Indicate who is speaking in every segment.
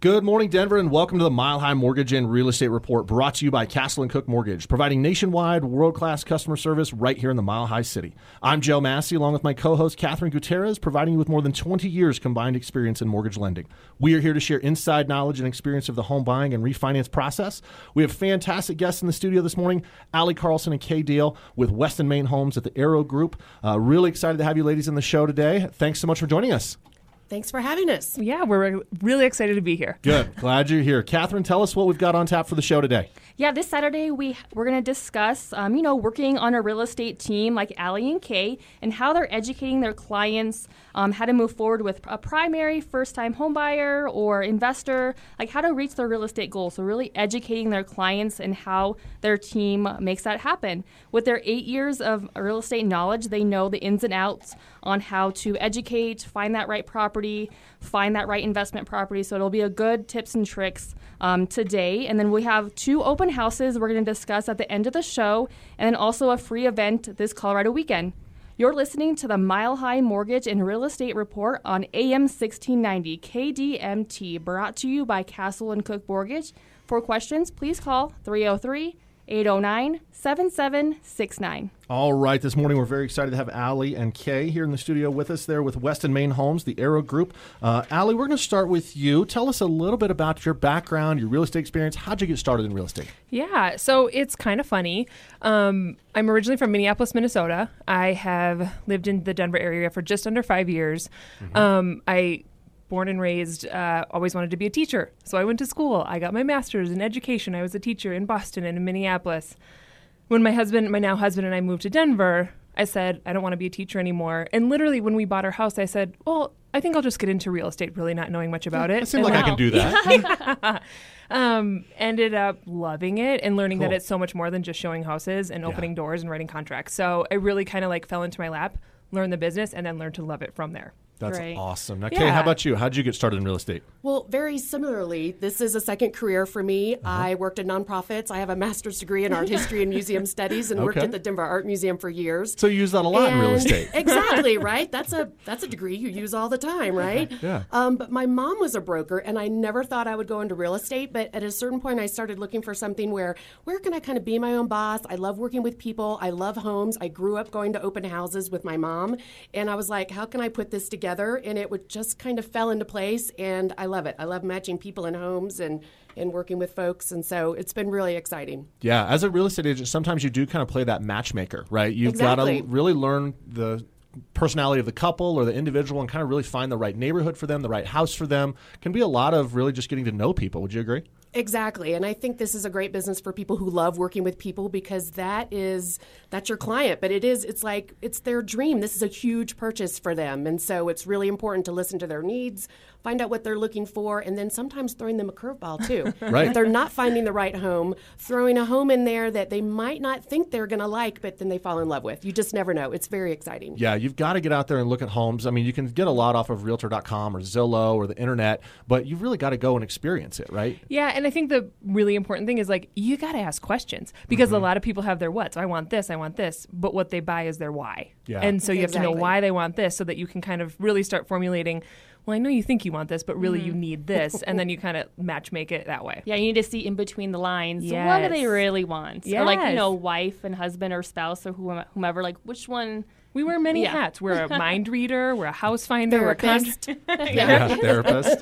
Speaker 1: Good morning, Denver, and welcome to the Mile High Mortgage and Real Estate Report brought to you by Castle and Cooke Mortgage, providing nationwide world class customer service right here in the Mile High City. I'm Joe Massey, along with my co host Catherine Gutierrez, providing you with more than 20 years combined experience in mortgage lending. We are here to share inside knowledge and experience of the home buying and refinance process. We have fantastic guests in the studio this morning Allie Carlson and Kay Dale with West + Main Homes at the Arrow Group. Uh, really excited to have you ladies in the show today. Thanks so much for joining us.
Speaker 2: Thanks for having us.
Speaker 3: Yeah, we're really excited to be here.
Speaker 1: Good. Glad you're here. Catherine, tell us what we've got on tap for the show today.
Speaker 4: Yeah, this Saturday we we're to discuss, um, you know, working on a real estate team like Allie and Kay, and how they're educating their clients, um, how to move forward with a primary first-time homebuyer or investor, like how to reach their real estate goals. So really educating their clients and how their team makes that happen. With their eight years of real estate knowledge, they know the ins and outs on how to educate, find that right property, find that right investment property. So it'll be a good tips and tricks um, today. And then we have two open houses we're going to discuss at the end of the show, and then also a free event this Colorado weekend. You're listening to the Mile High Mortgage and Real Estate Report on AM 1690 KDMT, brought to you by Castle and Cooke Mortgage. For questions, please call 303 809 7769.
Speaker 1: All right, this morning we're very excited to have Allie and Kay here in the studio with us there with West + Main Homes, the Arrow Group. Uh, Allie, we're going to start with you. Tell us a little bit about your background, your real estate experience. How'd you get started in real estate?
Speaker 3: Yeah, so it's kind of funny. Um, I'm originally from Minneapolis, Minnesota. I have lived in the Denver area for just under five years. Mm-hmm. Um, I born and raised, uh, always wanted to be a teacher. So I went to school. I got my master's in education. I was a teacher in Boston and in Minneapolis when my husband, my now husband, and I moved to Denver, I said, I don't want to be a teacher anymore. And literally, when we bought our house, I said, Well, I think I'll just get into real estate, really not knowing much about it.
Speaker 1: It seems like I can do that.
Speaker 3: um, ended up loving it and learning cool. that it's so much more than just showing houses and opening yeah. doors and writing contracts. So I really kind of like fell into my lap, learned the business, and then learned to love it from there.
Speaker 1: That's Great. awesome. Now, yeah. Kay, how about you? How did you get started in real estate?
Speaker 2: Well, very similarly, this is a second career for me. Uh-huh. I worked in nonprofits. I have a master's degree in art history and museum studies, and okay. worked at the Denver Art Museum for years.
Speaker 1: So you use that a lot and in real estate.
Speaker 2: exactly right. That's a that's a degree you use all the time, right?
Speaker 1: yeah.
Speaker 2: Um, but my mom was a broker, and I never thought I would go into real estate. But at a certain point, I started looking for something where where can I kind of be my own boss? I love working with people. I love homes. I grew up going to open houses with my mom, and I was like, how can I put this together? And it would just kind of fell into place, and I love it. I love matching people in homes and and working with folks, and so it's been really exciting.
Speaker 1: Yeah, as a real estate agent, sometimes you do kind of play that matchmaker, right? You've
Speaker 2: exactly.
Speaker 1: got to really learn the personality of the couple or the individual and kind of really find the right neighborhood for them, the right house for them. Can be a lot of really just getting to know people. Would you agree?
Speaker 2: Exactly. And I think this is a great business for people who love working with people because that is that's your client, but it is it's like it's their dream. This is a huge purchase for them. And so it's really important to listen to their needs, find out what they're looking for, and then sometimes throwing them a curveball too.
Speaker 1: right.
Speaker 2: If they're not finding the right home, throwing a home in there that they might not think they're going to like, but then they fall in love with. You just never know. It's very exciting.
Speaker 1: Yeah, you've got to get out there and look at homes. I mean, you can get a lot off of realtor.com or Zillow or the internet, but you've really got to go and experience it, right?
Speaker 3: Yeah, and I think the really important thing is like you got to ask questions because mm-hmm. a lot of people have their what. So I want this, I want this, but what they buy is their why.
Speaker 1: Yeah.
Speaker 3: And so you
Speaker 2: exactly.
Speaker 3: have to know why they want this so that you can kind of really start formulating well, I know you think you want this, but really mm-hmm. you need this, and then you kind of match make it that way.
Speaker 4: Yeah, you need to see in between the lines. Yes. What do they really want?
Speaker 3: Yes.
Speaker 4: Or like you know, wife and husband or spouse or whomever. Like which one?
Speaker 3: We wear many yeah. hats. We're a mind reader. We're a house finder.
Speaker 2: Therapist.
Speaker 3: We're
Speaker 1: a con- yeah, therapist.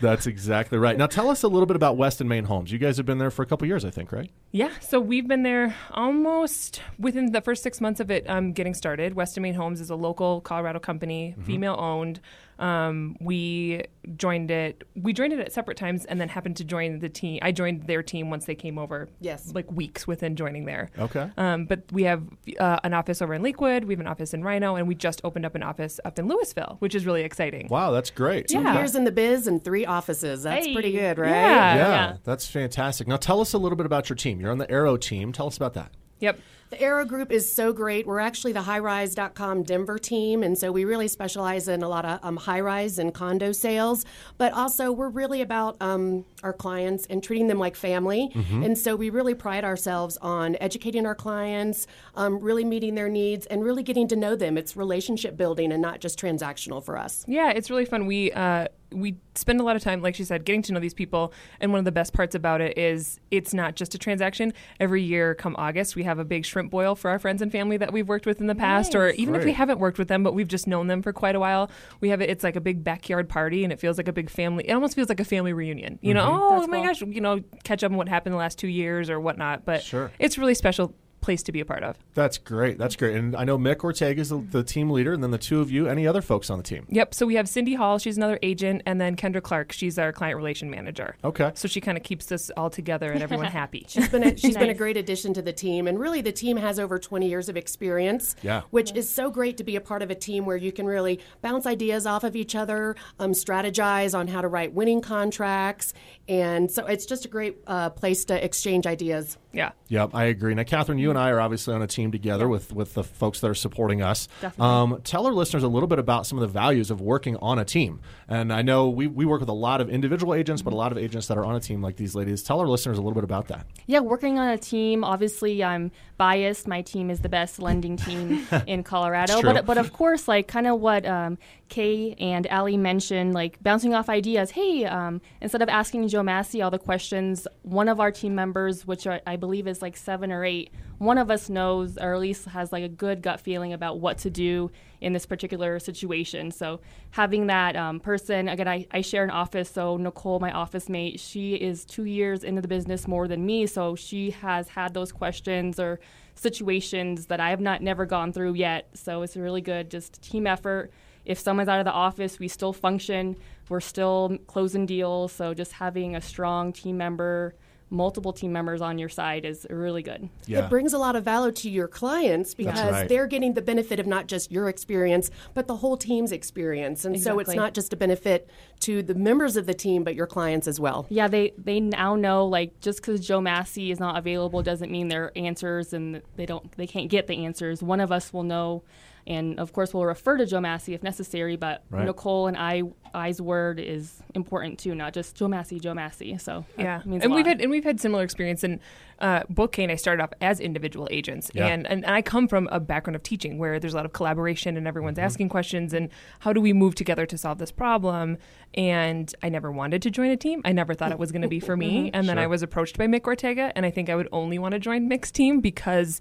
Speaker 1: That's exactly right. Now tell us a little bit about West + Main Homes. You guys have been there for a couple years, I think, right?
Speaker 3: Yeah. So we've been there almost within the first six months of it um, getting started. West + Main Homes is a local Colorado company, mm-hmm. female owned. Um, we joined it. We joined it at separate times, and then happened to join the team. I joined their team once they came over.
Speaker 2: Yes,
Speaker 3: like weeks within joining there.
Speaker 1: Okay.
Speaker 3: Um, but we have uh, an office over in Lakewood. We have an office in RiNo, and we just opened up an office up in Louisville, which is really exciting.
Speaker 1: Wow, that's great.
Speaker 2: Two yeah. years in the biz and three offices. That's
Speaker 4: hey.
Speaker 2: pretty good, right?
Speaker 3: Yeah.
Speaker 1: yeah, yeah, that's fantastic. Now tell us a little bit about your team. You're on the Arrow team. Tell us about that.
Speaker 3: Yep.
Speaker 2: The Arrow Group is so great. We're actually the highrise.com Denver team, and so we really specialize in a lot of um, high rise and condo sales, but also we're really about um, our clients and treating them like family.
Speaker 1: Mm-hmm.
Speaker 2: And so we really pride ourselves on educating our clients, um, really meeting their needs, and really getting to know them. It's relationship building and not just transactional for us.
Speaker 3: Yeah, it's really fun. We uh, we spend a lot of time, like she said, getting to know these people. And one of the best parts about it is it's not just a transaction. Every year, come August, we have a big shrimp boil for our friends and family that we've worked with in the past, or even if we haven't worked with them, but we've just known them for quite a while. We have it. It's like a big backyard party, and it feels like a big family. It almost feels like a family reunion. You know, mm-hmm. oh
Speaker 4: That's
Speaker 3: my
Speaker 4: cool.
Speaker 3: gosh, you know, catch up on what happened the last two years or whatnot. But
Speaker 1: Sure.
Speaker 3: it's really special place to be a part of.
Speaker 1: That's great. That's great. And I know Mick Ortega is the, the team leader, and then the two of you. Any other folks on the team?
Speaker 3: Yep. So we have Cindy Hall. She's another agent, and then Kendra Clark. She's our client relation manager.
Speaker 1: Okay.
Speaker 3: So she kind of keeps us all together and everyone happy.
Speaker 2: She's been a, she's been a great addition to the team, and really the team has over 20 years of experience.
Speaker 1: Yeah.
Speaker 2: which is so great to be a part of a team where you can really bounce ideas off of each other, um, strategize on how to write winning contracts, and so it's just a great uh, place to exchange ideas.
Speaker 3: Yeah.
Speaker 1: Yep, I agree. Now, Catherine, you and I are obviously on a team together with, with the folks that are supporting us.
Speaker 4: Definitely.
Speaker 1: Um, tell our listeners a little bit about some of the values of working on a team. And I know we, we work with a lot of individual agents, but a lot of agents that are on a team like these ladies. Tell our listeners a little bit about that.
Speaker 4: Yeah, working on a team. Obviously, I'm biased. My team is the best lending team in Colorado. But but of course, like kind of what um, Kay and Allie mentioned, like bouncing off ideas. Hey, um, instead of asking Joe Massey all the questions, one of our team members, which I, I believe is like seven or eight, one of us knows or at least has like a good gut feeling about what to do in this particular situation. So having that um, person, again, I, I share an office. So Nicole, my office mate, she is two years into the business more than me. So she has had those questions or situations that I have not never gone through yet. So it's really good just team effort. If someone's out of the office, we still function. We're still closing deals. So just having a strong team member, multiple team members on your side is really good.
Speaker 1: Yeah.
Speaker 2: It brings a lot of value to your clients because
Speaker 1: right.
Speaker 2: they're getting the benefit of not just your experience, but the whole team's experience. And so it's not just a benefit to the members of the team, but your clients as well.
Speaker 4: Yeah, they they now know like just because Joe Massey is not available doesn't mean their answers and they don't they can't get the answers. One of us will know, and of course we'll refer to Joe Massey if necessary. But
Speaker 1: Right.
Speaker 4: Nicole and I I's word is important too, not just Joe Massey, Joe Massey. So that
Speaker 3: Yeah,
Speaker 4: means
Speaker 3: and
Speaker 4: a
Speaker 3: we've had and we've had similar experience. And uh, both and I started off as individual agents,
Speaker 1: Yeah.
Speaker 3: and, and I come from a background of teaching where there's a lot of collaboration and everyone's
Speaker 1: Mm-hmm.
Speaker 3: asking questions and how do we move together to solve this problem. And I never wanted to join a team. I never thought it was going to be for me. And then I was approached by Mick Ortega, and I think I would only want to join Mick's team because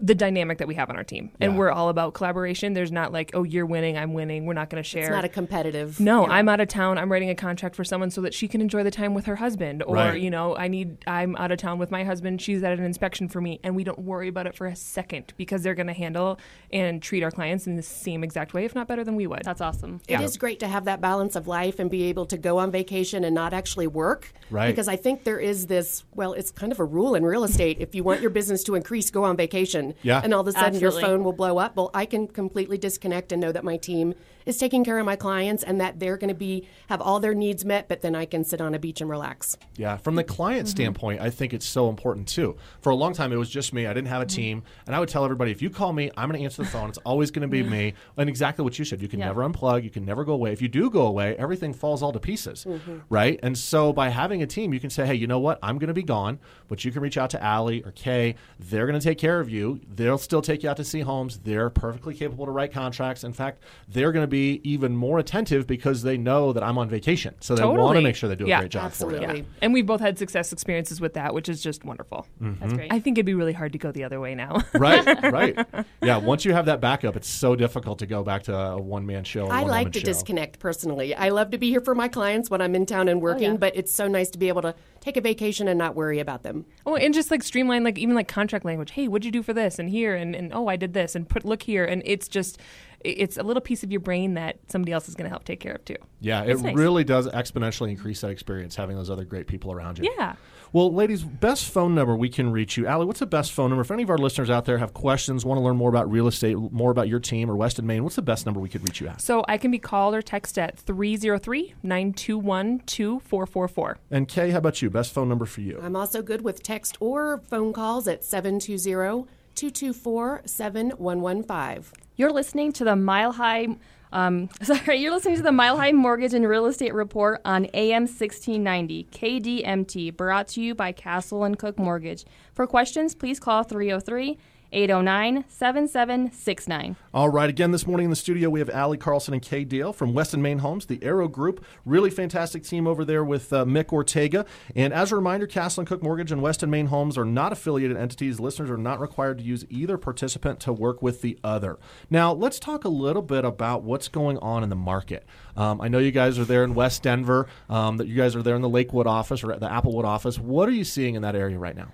Speaker 3: the dynamic that we have on our team, and
Speaker 1: Yeah.
Speaker 3: we're all about collaboration. There's not like, oh, you're winning, I'm winning. We're not going to share.
Speaker 2: It's not a competitive.
Speaker 3: No,
Speaker 2: yeah.
Speaker 3: I'm out of town. I'm writing a contract for someone so that she can enjoy the time with her husband. Or,
Speaker 1: Right.
Speaker 3: you know, I need I'm out of town with my husband. She's at an inspection for me and we don't worry about it for a second because they're going to handle and treat our clients in the same exact way if not better than we would.
Speaker 4: That's awesome.
Speaker 2: It is great to have that balance of life and be able to go on vacation and not actually work.
Speaker 1: Right.
Speaker 2: Because I think there is this, well, it's kind of a rule in real estate. If you want your business to increase, go on vacation.
Speaker 1: Yeah.
Speaker 2: And all of a sudden your phone will blow up. Well, I can completely disconnect and know that my team is taking care of my clients and that they're going to be have all their needs met, but then I can sit on a beach and relax.
Speaker 1: Yeah, from the client
Speaker 3: Mm-hmm.
Speaker 1: standpoint, I think it's so important too. For a long time, it was just me. I didn't have a
Speaker 3: Mm-hmm.
Speaker 1: team, and I would tell everybody, if you call me, I'm going to answer the phone. It's always going to be me. And exactly what you said, you can
Speaker 4: Yeah.
Speaker 1: never unplug, you can never go away. If you do go away, everything falls all to pieces,
Speaker 3: Mm-hmm.
Speaker 1: right? And so by having a team, you can say, hey, you know what? I'm going to be gone, but you can reach out to Allie or Kay. They're going to take care of you. They'll still take you out to see homes. They're perfectly capable to write contracts. In fact, they're going to be even more attentive because they know that I'm on vacation. So they want to make sure they do
Speaker 3: Yeah.
Speaker 1: a great job for you.
Speaker 3: Yeah. And we've both had success experiences with that, which is just wonderful. Mm-hmm.
Speaker 4: That's great.
Speaker 3: I think it'd be really hard to go the other way now.
Speaker 1: right, right. Yeah, once you have that backup, it's so difficult to go back to a one man show.
Speaker 2: I like to
Speaker 1: show.
Speaker 2: disconnect personally. I love to be here for my clients when I'm in town and oh, working,
Speaker 4: yeah.
Speaker 2: but it's so nice to be able to take a vacation and not worry about them.
Speaker 3: Oh, and just like streamline, like even like contract language. Hey, what'd you do for this and here and, and oh, I did this and put look here and it's just it's a little piece of your brain that somebody else is going to help take care of too.
Speaker 1: Yeah, it
Speaker 4: nice.
Speaker 1: really does exponentially increase that experience having those other great people around you.
Speaker 3: Yeah.
Speaker 1: Well, ladies, best phone number we can reach you. Allie, what's the best phone number? If any of our listeners out there have questions, want to learn more about real estate, more about your team or West + Main, what's the best number we could reach you at?
Speaker 3: So I can be called or texted at 303 921 2444.
Speaker 1: And Kay, how about you? Best phone number for you?
Speaker 2: I'm also good with text or phone calls at 720 224 7115.
Speaker 4: You're listening to the Mile High. Um, sorry, you're listening to the Mile High Mortgage and Real Estate Report on AM 1690 KDMT, brought to you by Castle and Cooke Mortgage. For questions, please call 303 809 7769.
Speaker 1: All right, again this morning in the studio we have Allie Carlson and Kay Dale from West + Main Homes, the Arrow Group. Really fantastic team over there with uh, Mick Ortega. And as a reminder, Castle and Cooke Mortgage and West + Main Homes are not affiliated entities. Listeners are not required to use either participant to work with the other. Now, let's talk a little bit about what's going on in the market. Um, I know you guys are there in West Denver, um, that you guys are there in the Lakewood office or at the Applewood office. What are you seeing in that area right now?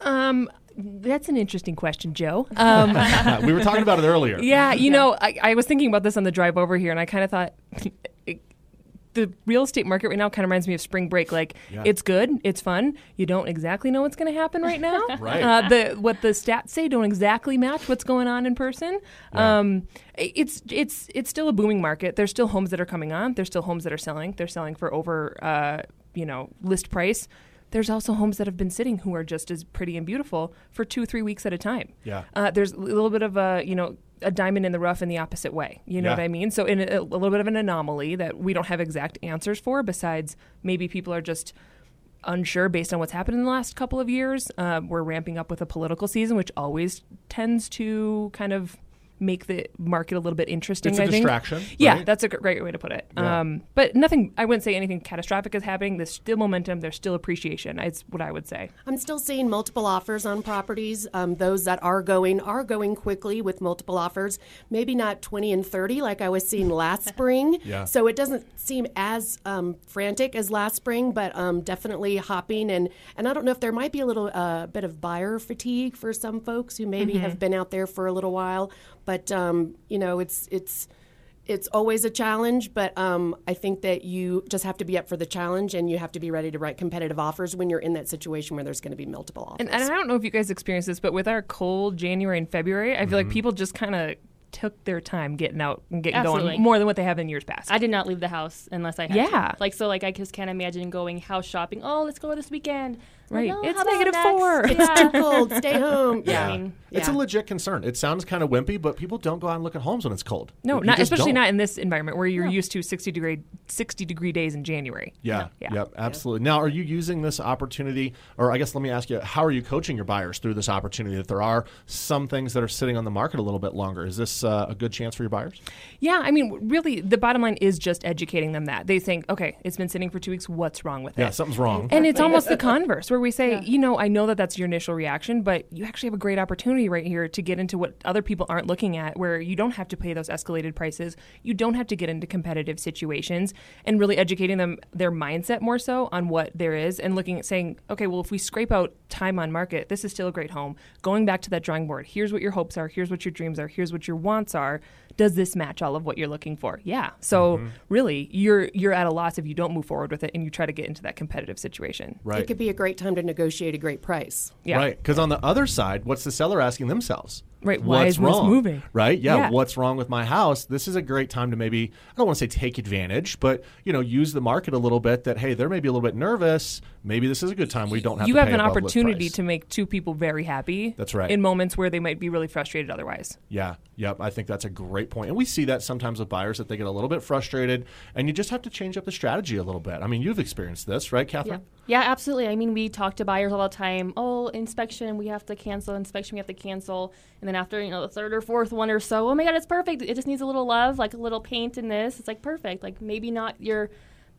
Speaker 3: Um, that's an interesting question, Joe. Um,
Speaker 1: we were talking about it earlier.
Speaker 3: yeah, you know, I, I was thinking about this on the drive over here, and I kind of thought. The real estate market right now kind of reminds me of spring break. Like
Speaker 1: Yeah.
Speaker 3: it's good, it's fun. You don't exactly know what's going to happen right now.
Speaker 1: Right.
Speaker 3: Uh, the what the stats say don't exactly match what's going on in person.
Speaker 1: Yeah.
Speaker 3: Um, it's it's it's still a booming market. There's still homes that are coming on. There's still homes that are selling. They're selling for over uh, you know list price. There's also homes that have been sitting who are just as pretty and beautiful for two three weeks at a time.
Speaker 1: Yeah.
Speaker 3: Uh, there's a little bit of a you know a diamond in the rough in the opposite way. You know
Speaker 1: Yeah.
Speaker 3: what I mean? So in a, a little bit of an anomaly that we don't have exact answers for. Besides, maybe people are just unsure based on what's happened in the last couple of years. Uh, we're ramping up with a political season, which always tends to kind of make the market a little bit interesting.
Speaker 1: It's a
Speaker 3: I think.
Speaker 1: distraction,
Speaker 3: Yeah,
Speaker 1: right?
Speaker 3: that's a great way to put it.
Speaker 1: Yeah.
Speaker 3: Um, but nothing. I wouldn't say anything catastrophic is happening. There's still momentum. There's still appreciation. It's what I would say.
Speaker 2: I'm still seeing multiple offers on properties. Um, those that are going are going quickly with multiple offers. Maybe not 20 and 30 like I was seeing last spring.
Speaker 1: Yeah.
Speaker 2: So it doesn't seem as um, frantic as last spring, but um, definitely hopping. And, and I don't know if there might be a little uh, bit of buyer fatigue for some folks who maybe have been out there for a little while. But um, you know, it's it's it's always a challenge, but um, I think that you just have to be up for the challenge and you have to be ready to write competitive offers when you're in that situation where there's going to be multiple offers.
Speaker 3: And, and I don't know if you guys experience this, but with our cold January and February, I feel
Speaker 1: Mm-hmm.
Speaker 3: like people just kind of took their time getting out and getting
Speaker 4: Absolutely.
Speaker 3: going more than what they have in years past.
Speaker 4: I did not leave the house unless I had
Speaker 3: Yeah.
Speaker 4: to. Like so, like I just can't imagine going house shopping. Oh, let's go this weekend. Like,
Speaker 3: Right.
Speaker 4: "Oh,
Speaker 3: It's negative
Speaker 4: next?"
Speaker 3: four.
Speaker 2: it's
Speaker 4: Yeah.
Speaker 2: too cold. Stay home.
Speaker 4: Yeah.
Speaker 2: Yeah.
Speaker 4: I mean,
Speaker 1: It's a legit concern. It sounds kind of wimpy, but people don't go out and look at homes when it's cold.
Speaker 3: no,
Speaker 1: You
Speaker 3: not especially
Speaker 1: don't.
Speaker 3: not in this environment where you're used to 60 degree 60 degree days in January.
Speaker 1: Yeah,
Speaker 3: Yeah.
Speaker 1: Yep. Absolutely. Now, are you using this opportunity, or I guess let me ask you, how are you coaching your buyers through this opportunity? That there are some things that are sitting on the market a little bit longer. Is this uh, a good chance for your buyers?
Speaker 3: Yeah, I mean, really, the bottom line is just educating them that they think, okay, it's been sitting for two weeks. What's wrong with it?
Speaker 1: Yeah, something's wrong.
Speaker 3: And it's almost the converse, where we say, you know, I know that that's your initial reaction, but you actually have a great opportunity right here to get into what other people aren't looking at, where you don't have to pay those escalated prices. You don't have to get into competitive situations and really educating them, their mindset more so on what there is and looking at saying, okay, well, if we scrape out time on market, this is still a great home. Going back to that drawing board, here's what your hopes are, here's what your dreams are, here's what your wants are. Does this match all of what you're looking for? Yeah. So mm-hmm. really, you're you're at a loss if you don't move forward with it and you try to get into that competitive situation.
Speaker 1: right.
Speaker 2: It could be a great time to negotiate a great price.
Speaker 3: Yeah.
Speaker 1: Right. Because on the other side, what's the seller asking themselves?
Speaker 3: Right, why
Speaker 1: What's
Speaker 3: is this
Speaker 1: wrong?
Speaker 3: moving?
Speaker 1: Right. Yeah,
Speaker 3: Yeah.
Speaker 1: What's wrong with my house? This is a great time to maybe I don't want to say take advantage, but you know, use the market a little bit. That hey, they're maybe a little bit nervous. Maybe this is a good time. We don't have
Speaker 3: you
Speaker 1: to
Speaker 3: have
Speaker 1: pay
Speaker 3: an
Speaker 1: above
Speaker 3: opportunity to make two people very happy.
Speaker 1: That's right.
Speaker 3: In moments where they might be really frustrated otherwise.
Speaker 1: Yeah, yep. I think that's a great. And we see that sometimes with buyers that they get a little bit frustrated and you just have to change up the strategy a little bit. I mean, you've experienced this, right,
Speaker 4: Yeah.
Speaker 1: Catherine?
Speaker 4: yeah, absolutely. I mean, we talk to buyers all the time. Oh, inspection, we have to cancel. Inspection, we have to cancel. And then after, you know, the third or fourth one or so, oh my God, it's perfect. It just needs a little love, like a little paint in this. It's like perfect. Like maybe not your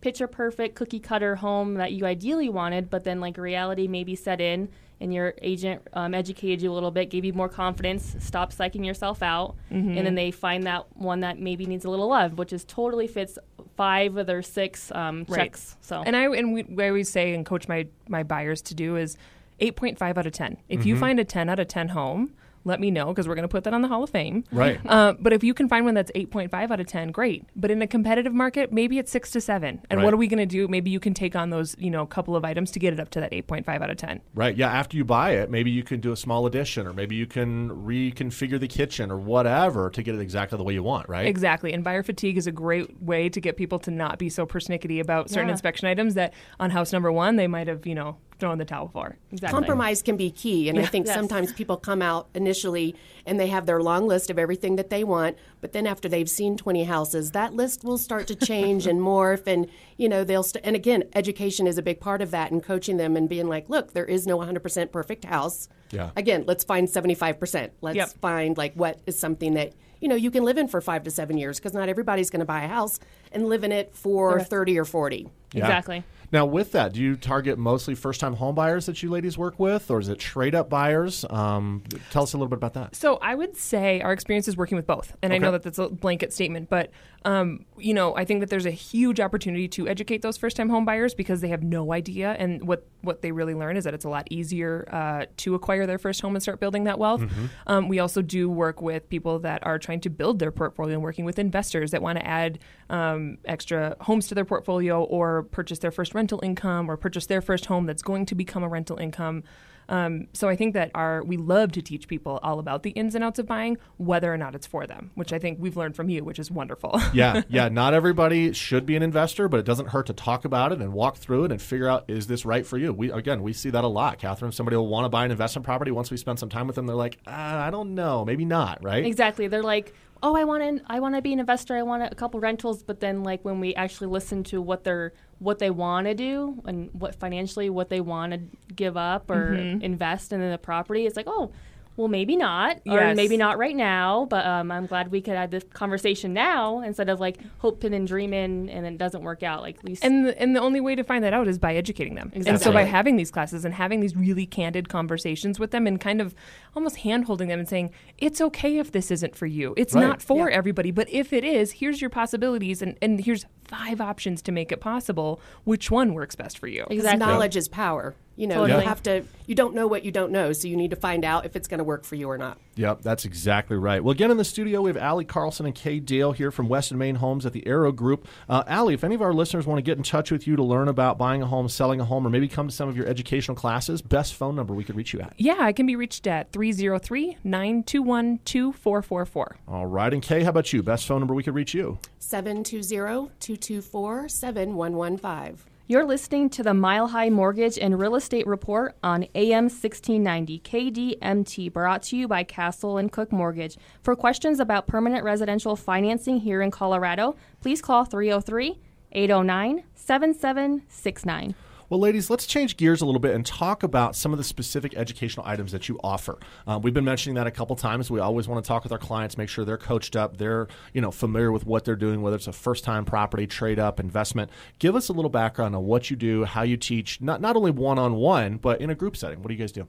Speaker 4: picture perfect cookie cutter home that you ideally wanted, but then like reality maybe set in and your agent um, educated you a little bit, gave you more confidence, stop psyching yourself out, and then they find that one that maybe needs a little love, which is totally fits five of their six um,
Speaker 3: Right.
Speaker 4: checks. So
Speaker 3: And I and we, we always say and coach my my buyers to do is 8.5 out of 10. If you find a 10 out of 10 home, let me know because we're going to put that on the Hall of Fame.
Speaker 1: Right.
Speaker 3: Uh, but if you can find one that's 8.5 out of 10, great. But in a competitive market, maybe it's 6 to 7. And
Speaker 1: Right.
Speaker 3: what are we going to do? Maybe you can take on those, you know, couple of items to get it up to that 8.5 out of 10.
Speaker 1: Right. Yeah. After you buy it, maybe you can do a small addition or maybe you can reconfigure the kitchen or whatever to get it exactly the way you want, right?
Speaker 3: Exactly. And buyer fatigue is a great way to get people to not be so persnickety about certain
Speaker 4: Yeah.
Speaker 3: inspection items that on house number one, they might have, you know, throw in the towel for.
Speaker 4: Exactly.
Speaker 2: compromise can be key and i think
Speaker 4: Yes.
Speaker 2: sometimes people come out initially and they have their long list of everything that they want but then after they've seen 20 houses that list will start to change and morph and you know they'll st- and again education is a big part of that and coaching them and being like look there is no 100% perfect house
Speaker 1: Yeah.
Speaker 2: again let's find 75% let's
Speaker 3: Yep.
Speaker 2: find like what is something that you know you can live in for five to seven years because not everybody's going to buy a house and live in it for 30 or 40
Speaker 1: Yeah.
Speaker 4: Exactly.
Speaker 1: Now, with that, do you target mostly first-time home buyers that you ladies work with, or is it trade-up buyers? Um, tell us a little bit about that.
Speaker 3: So I would say our experience is working with both, and I know that that's a blanket statement, but um, you know I think that there's a huge opportunity to educate those first-time home buyers because they have no idea, and what what they really learn is that it's a lot easier uh, to acquire their first home and start building that wealth. Um, we also do work with people that are trying to build their portfolio and working with investors that want to add um, extra homes to their portfolio or purchase their first rental income or purchase their first home that's going to become a rental income. Um, so I think that our we love to teach people all about the ins and outs of buying, whether or not it's for them, which I think we've learned from you, which is wonderful.
Speaker 1: yeah, yeah. Not everybody should be an investor, but it doesn't hurt to talk about it and walk through it and figure out is this right for you. We again, we see that a lot. Catherine, somebody will want to buy an investment property. Once we spend some time with them, they're like, uh, I don't know, maybe not, right?
Speaker 4: Exactly. They're like, oh, I want to, I want to be an investor. I want a couple rentals. But then, like when we actually listen to what they're, what they want to do and what financially what they want to give up or mm-hmm. invest in the property, it's like, oh, well, maybe not, or
Speaker 3: Yes.
Speaker 4: maybe not right now. But um, I'm glad we could have this conversation now instead of like hoping and dreaming and it doesn't work out. Like at least
Speaker 3: And the, and the only way to find that out is by educating them. And so by having these classes and having these really candid conversations with them and kind of almost hand holding them and saying, it's okay if this isn't for you. It's
Speaker 1: Right.
Speaker 3: not for
Speaker 2: Yeah.
Speaker 3: everybody, but if it is, here's your possibilities and, and here's five options to make it possible. Which one works best for you?
Speaker 2: Because
Speaker 4: Exactly.
Speaker 2: knowledge is power. You know,
Speaker 4: Totally.
Speaker 2: you have to. You don't know what you don't know, so you need to find out if it's going to work for you or not.
Speaker 1: Yep, that's exactly right. Well, again, in the studio, we have Allie Carlson and Kay Dale here from West + Main Homes at the Arrow Group. Uh, Allie, if any of our listeners want to get in touch with you to learn about buying a home, selling a home, or maybe come to some of your educational classes, best phone number we could reach you at.
Speaker 3: Yeah, I can be reached at 303 921 2444.
Speaker 1: All right, and Kay, how about you? Best phone number we could reach you?
Speaker 2: 720-224-7115.
Speaker 4: You're listening to the Mile High Mortgage and Real Estate Report on AM 1690 KDMT, brought to you by Castle and Cooke Mortgage. For questions about permanent residential financing here in Colorado, please call 303 809 7769.
Speaker 1: Well, ladies, let's change gears a little bit and talk about some of the specific educational items that you offer. Uh, we've been mentioning that a couple times. We always want to talk with our clients, make sure they're coached up, they're you know familiar with what they're doing, whether it's a first-time property, trade up, investment. Give us a little background on what you do, how you teach, not not only one-on-one, but in a group setting. What do you guys do?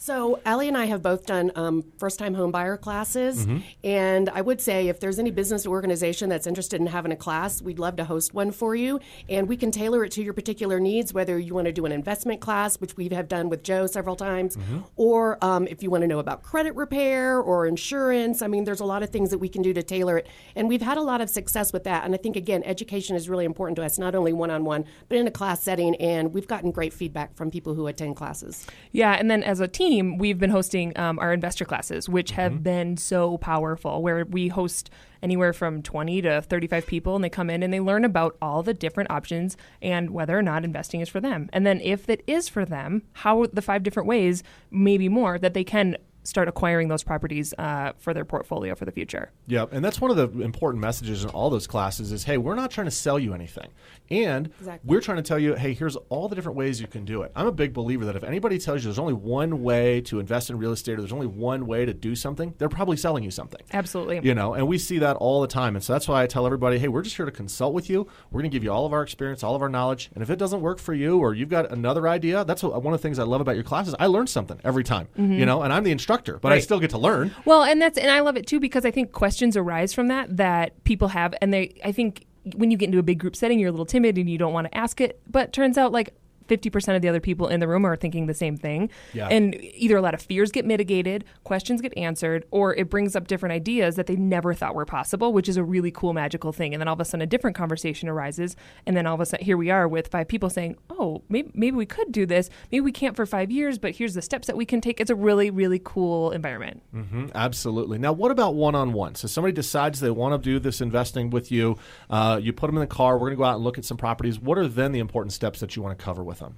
Speaker 2: So Allie and I have both done um, first-time home buyer classes, and I would say if there's any business organization that's interested in having a class, we'd love to host one for you, and we can tailor it to your particular needs. Whether you want to do an investment class, which we have done with Joe several times, or um, if you want to know about credit repair or insurance. I mean, there's a lot of things that we can do to tailor it, and we've had a lot of success with that. And I think again, education is really important to us, not only one-on-one, but in a class setting. And we've gotten great feedback from people who attend classes.
Speaker 3: Yeah, and then as a team, we've been hosting um, our investor classes, which have been so powerful, where we host anywhere from 20 to 35 people, and they come in and they learn about all the different options and whether or not investing is for them. And then if it is for them, how the five different ways, maybe more, that they can start acquiring those properties uh, for their portfolio for the future.
Speaker 1: Yeah, and that's one of the important messages in all those classes is hey, we're not trying to sell you anything. And
Speaker 2: Exactly.
Speaker 1: we're trying to tell you, hey, here's all the different ways you can do it. I'm a big believer that if anybody tells you there's only one way to invest in real estate or there's only one way to do something, they're probably selling you something.
Speaker 3: Absolutely.
Speaker 1: You know, and we see that all the time. And so that's why I tell everybody, hey, we're just here to consult with you. We're going to give you all of our experience, all of our knowledge. And if it doesn't work for you or you've got another idea, that's what, one of the things I love about your classes. I learn something every time, you know, and I'm the instructor, but I still get to learn.
Speaker 3: Well, and that's and I love it too because I think questions arise from that that people have, and they I think when you get into a big group setting, you're a little timid and you don't want to ask it, but turns out like. 50% of the other people in the room are thinking the same thing.
Speaker 1: Yeah.
Speaker 3: And either a lot of fears get mitigated, questions get answered, or it brings up different ideas that they never thought were possible, which is a really cool, magical thing. And then all of a sudden, a different conversation arises. And then all of a sudden, here we are with five people saying, Oh, maybe, maybe we could do this. Maybe we can't for five years, but here's the steps that we can take. It's a really, really cool environment.
Speaker 1: Mhm, absolutely. Now, what about one on one? So, somebody decides they want to do this investing with you. Uh, you put them in the car. We're going to go out and look at some properties. What are then the important steps that you want to cover with them?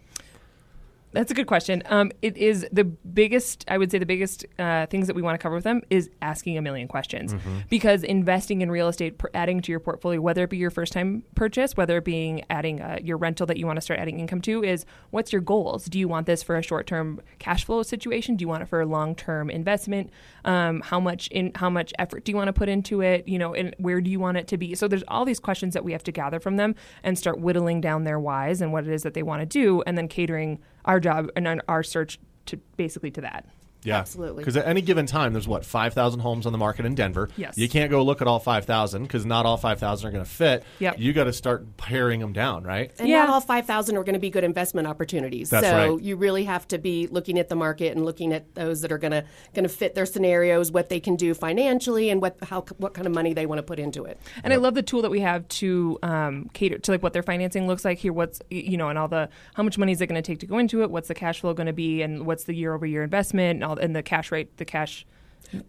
Speaker 3: That's a good question. Um, it is the biggest, I would say, the biggest uh, things that we want to cover with them is asking a million questions.
Speaker 1: Mm-hmm.
Speaker 3: Because investing in real estate, per, adding to your portfolio, whether it be your first time purchase, whether it being adding uh, your rental that you want to start adding income to, is what's your goals? Do you want this for a short term cash flow situation? Do you want it for a long term investment? Um, how much in how much effort do you want to put into it? You know, and where do you want it to be? So there's all these questions that we have to gather from them and start whittling down their whys and what it is that they want to do, and then catering our job and our- search to basically to that.
Speaker 1: Yeah,
Speaker 2: Absolutely.
Speaker 1: Because at any given time, there's what five thousand homes on the market in Denver.
Speaker 3: Yes.
Speaker 1: you can't go look at all five thousand because not all five thousand are going to fit.
Speaker 3: Yep.
Speaker 1: you got to start paring them down, right?
Speaker 2: And
Speaker 3: Yeah.
Speaker 2: not all 5,000 are going to be good investment opportunities.
Speaker 1: That's
Speaker 2: so
Speaker 1: right.
Speaker 2: you really have to be looking at the market and looking at those that are going to going to fit their scenarios, what they can do financially, and what how what kind of money they want to put into it.
Speaker 3: And I love the tool that we have to um, cater to like what their financing looks like here. What's you know, and all the how much money is it going to take to go into it? What's the cash flow going to be, and what's the year over year investment, and all and the cash rate, the cash.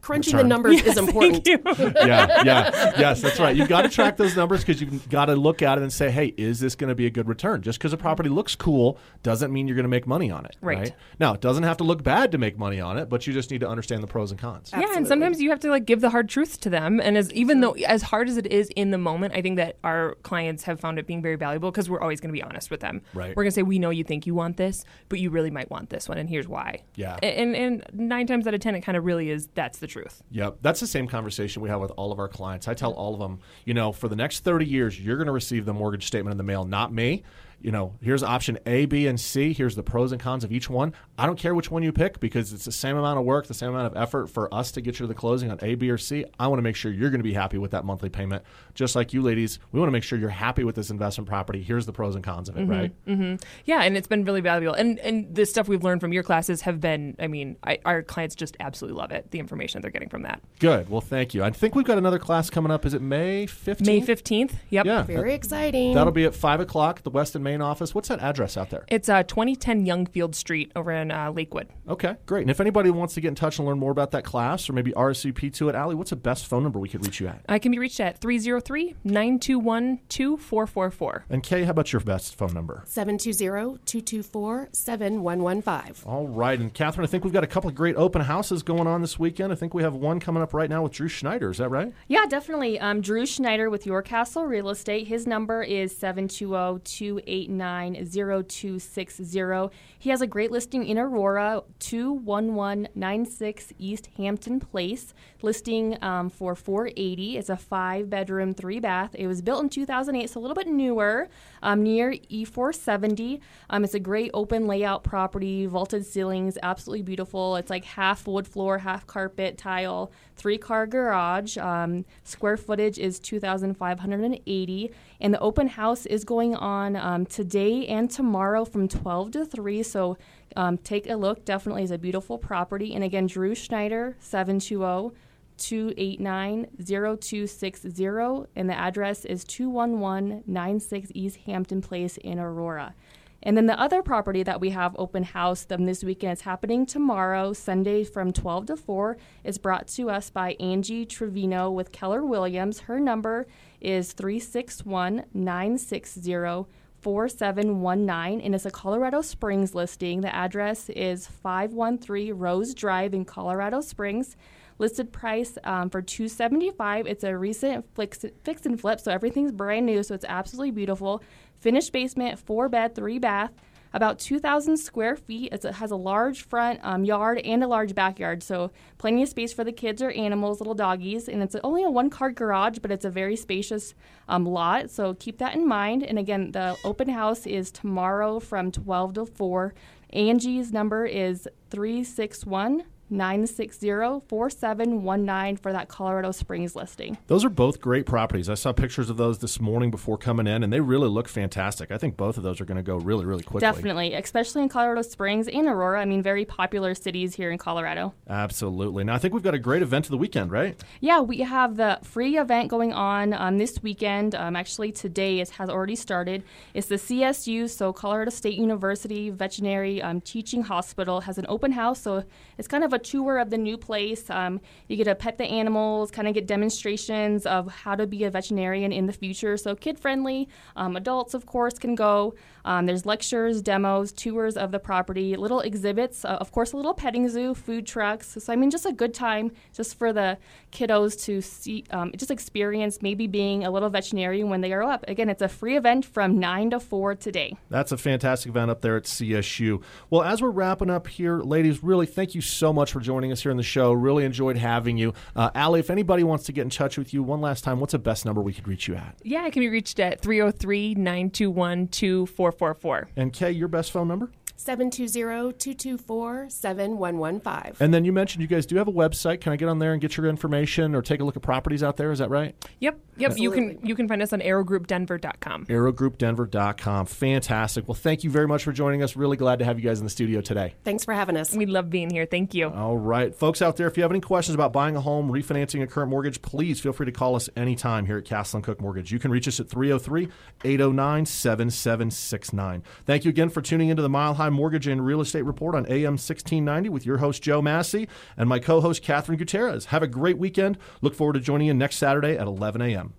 Speaker 2: Crunching
Speaker 1: Return.
Speaker 2: the numbers is important.
Speaker 1: yeah, yeah, yes, that's right. You've got to track those numbers because you've got to look at it and say, hey, is this going to be a good return? Just because a property looks cool doesn't mean you're going to make money on it.
Speaker 3: Right.
Speaker 1: Now, it doesn't have to look bad to make money on it, but you just need to understand the pros and cons.
Speaker 3: Yeah, and sometimes you have to like give the hard truth to them. And as even though as hard as it is in the moment, I think that our clients have found it being very valuable because we're always going to be honest with them.
Speaker 1: Right.
Speaker 3: We're going to say we know you think you want this, but you really might want this one, and here's why.
Speaker 1: Yeah.
Speaker 3: A- And and nine times out of ten, it kind of really is that's the truth.
Speaker 1: Yep. That's the same conversation we have with all of our clients. I tell all of them, you know, for the next 30 years, you're going to receive the mortgage statement in the mail, not me. You know, here's option A, B, and C. Here's the pros and cons of each one. I don't care which one you pick because it's the same amount of work, the same amount of effort for us to get you to the closing on A, B, or C. I want to make sure you're going to be happy with that monthly payment. Just like you ladies, we want to make sure you're happy with this investment property. Here's the pros and cons of it, mm-hmm, right? Mm-hmm.
Speaker 3: Yeah, and it's been really valuable. And and the stuff we've learned from your classes have been, I mean, I, our clients just absolutely love it. The information they're getting from that.
Speaker 1: Good. Well, thank you. I think we've got another class coming up. Is it May 15th?
Speaker 3: May fifteenth. Yep.
Speaker 1: Yeah.
Speaker 2: Very exciting.
Speaker 1: That'll be at 5 o'clock the Weston Main office. What's that address out there?
Speaker 3: It's uh, 2010 Youngfield Street over in uh, Lakewood.
Speaker 1: Okay, great. And if anybody wants to get in touch and learn more about that class or maybe RSVP to it, Allie, what's the best phone number we could reach you at?
Speaker 3: I can be reached at 303 921 2444.
Speaker 1: And Kay, how about your best phone number?
Speaker 2: 720-224-7115.
Speaker 1: All right. And Catherine, I think we've got a couple of great open houses going on this weekend. I think we have one coming up right now with Drew Schneider. Is that right?
Speaker 4: Yeah, definitely. Um, Drew Schneider with Your Castle Real Estate. His number is 720-289-0260. He has a great listing in Aurora, 21196 East Hampton Place. Listing um, for 480. It's a five bedroom, three bath. It was built in 2008, so a little bit newer, um, near E470. Um, it's a great open layout property, vaulted ceilings, absolutely beautiful. It's like half wood floor, half carpet, tile, three car garage. Um, square footage is 2,580. And the open house is going on um, today and tomorrow from 12 to 3. So um, take a look. Definitely is a beautiful property. And again, Drew Schneider, 720 289 0260. And the address is 21196 East Hampton Place in Aurora. And then the other property that we have open house them this weekend is happening tomorrow, Sunday from 12 to 4. is brought to us by Angie Trevino with Keller Williams. Her number is 361 960 4719 and it's a Colorado Springs listing. The address is 513 Rose Drive in Colorado Springs. Listed price um, for 275. It's a recent fix, fix and flip, so everything's brand new, so it's absolutely beautiful. Finished basement, four bed, three bath, about 2,000 square feet. It has a large front um, yard and a large backyard, so plenty of space for the kids or animals, little doggies. And it's only a one car garage, but it's a very spacious um, lot, so keep that in mind. And again, the open house is tomorrow from 12 to 4. Angie's number is 361 960 4719 for that Colorado Springs listing.
Speaker 1: Those are both great properties. I saw pictures of those this morning before coming in, and they really look fantastic. I think both of those are going to go really, really quickly.
Speaker 4: Definitely, especially in Colorado Springs and Aurora. I mean, very popular cities here in Colorado.
Speaker 1: Absolutely. Now, I think we've got a great event of the weekend, right?
Speaker 4: Yeah, we have the free event going on um, this weekend. Um, actually, today it has already started. It's the CSU, so Colorado State University Veterinary um, Teaching Hospital, has an open house. So it's kind of a tour of the new place. Um, you get to pet the animals, kind of get demonstrations of how to be a veterinarian in the future. So kid friendly. Um, adults, of course, can go. Um, there's lectures, demos, tours of the property, little exhibits, uh, of course, a little petting zoo, food trucks. So, I mean, just a good time just for the kiddos to see, um, just experience maybe being a little veterinarian when they grow up. Again, it's a free event from 9 to 4 today.
Speaker 1: That's a fantastic event up there at CSU. Well, as we're wrapping up here, ladies, really thank you so much for joining us here in the show. Really enjoyed having you. Uh, Allie, if anybody wants to get in touch with you one last time, what's the best number we could reach you at?
Speaker 3: Yeah, I can be reached at 303 921 2444.
Speaker 1: And Kay, your best phone number?
Speaker 2: 720-224-7115.
Speaker 1: And then you mentioned you guys do have a website. Can I get on there and get your information or take a look at properties out there? Is that right?
Speaker 3: Yep, yep. You can
Speaker 2: Absolutely.
Speaker 3: you can find us on arrowgroupdenver.com.
Speaker 1: arrowgroupdenver.com. Fantastic. Well, thank you very much for joining us. Really glad to have you guys in the studio today.
Speaker 2: Thanks for having us.
Speaker 3: We love being here. Thank you.
Speaker 1: All right. Folks out there, if you have any questions about buying a home, refinancing a current mortgage, please feel free to call us anytime here at Castle and Cooke Mortgage. You can reach us at 303 809 7769. Thank you again for tuning into the Mile High Mortgage and Real Estate Report on AM 1690 with your host, Joe Massey, and my co host, Catherine Gutierrez. Have a great weekend. Look forward to joining you next Saturday at 11 a.m.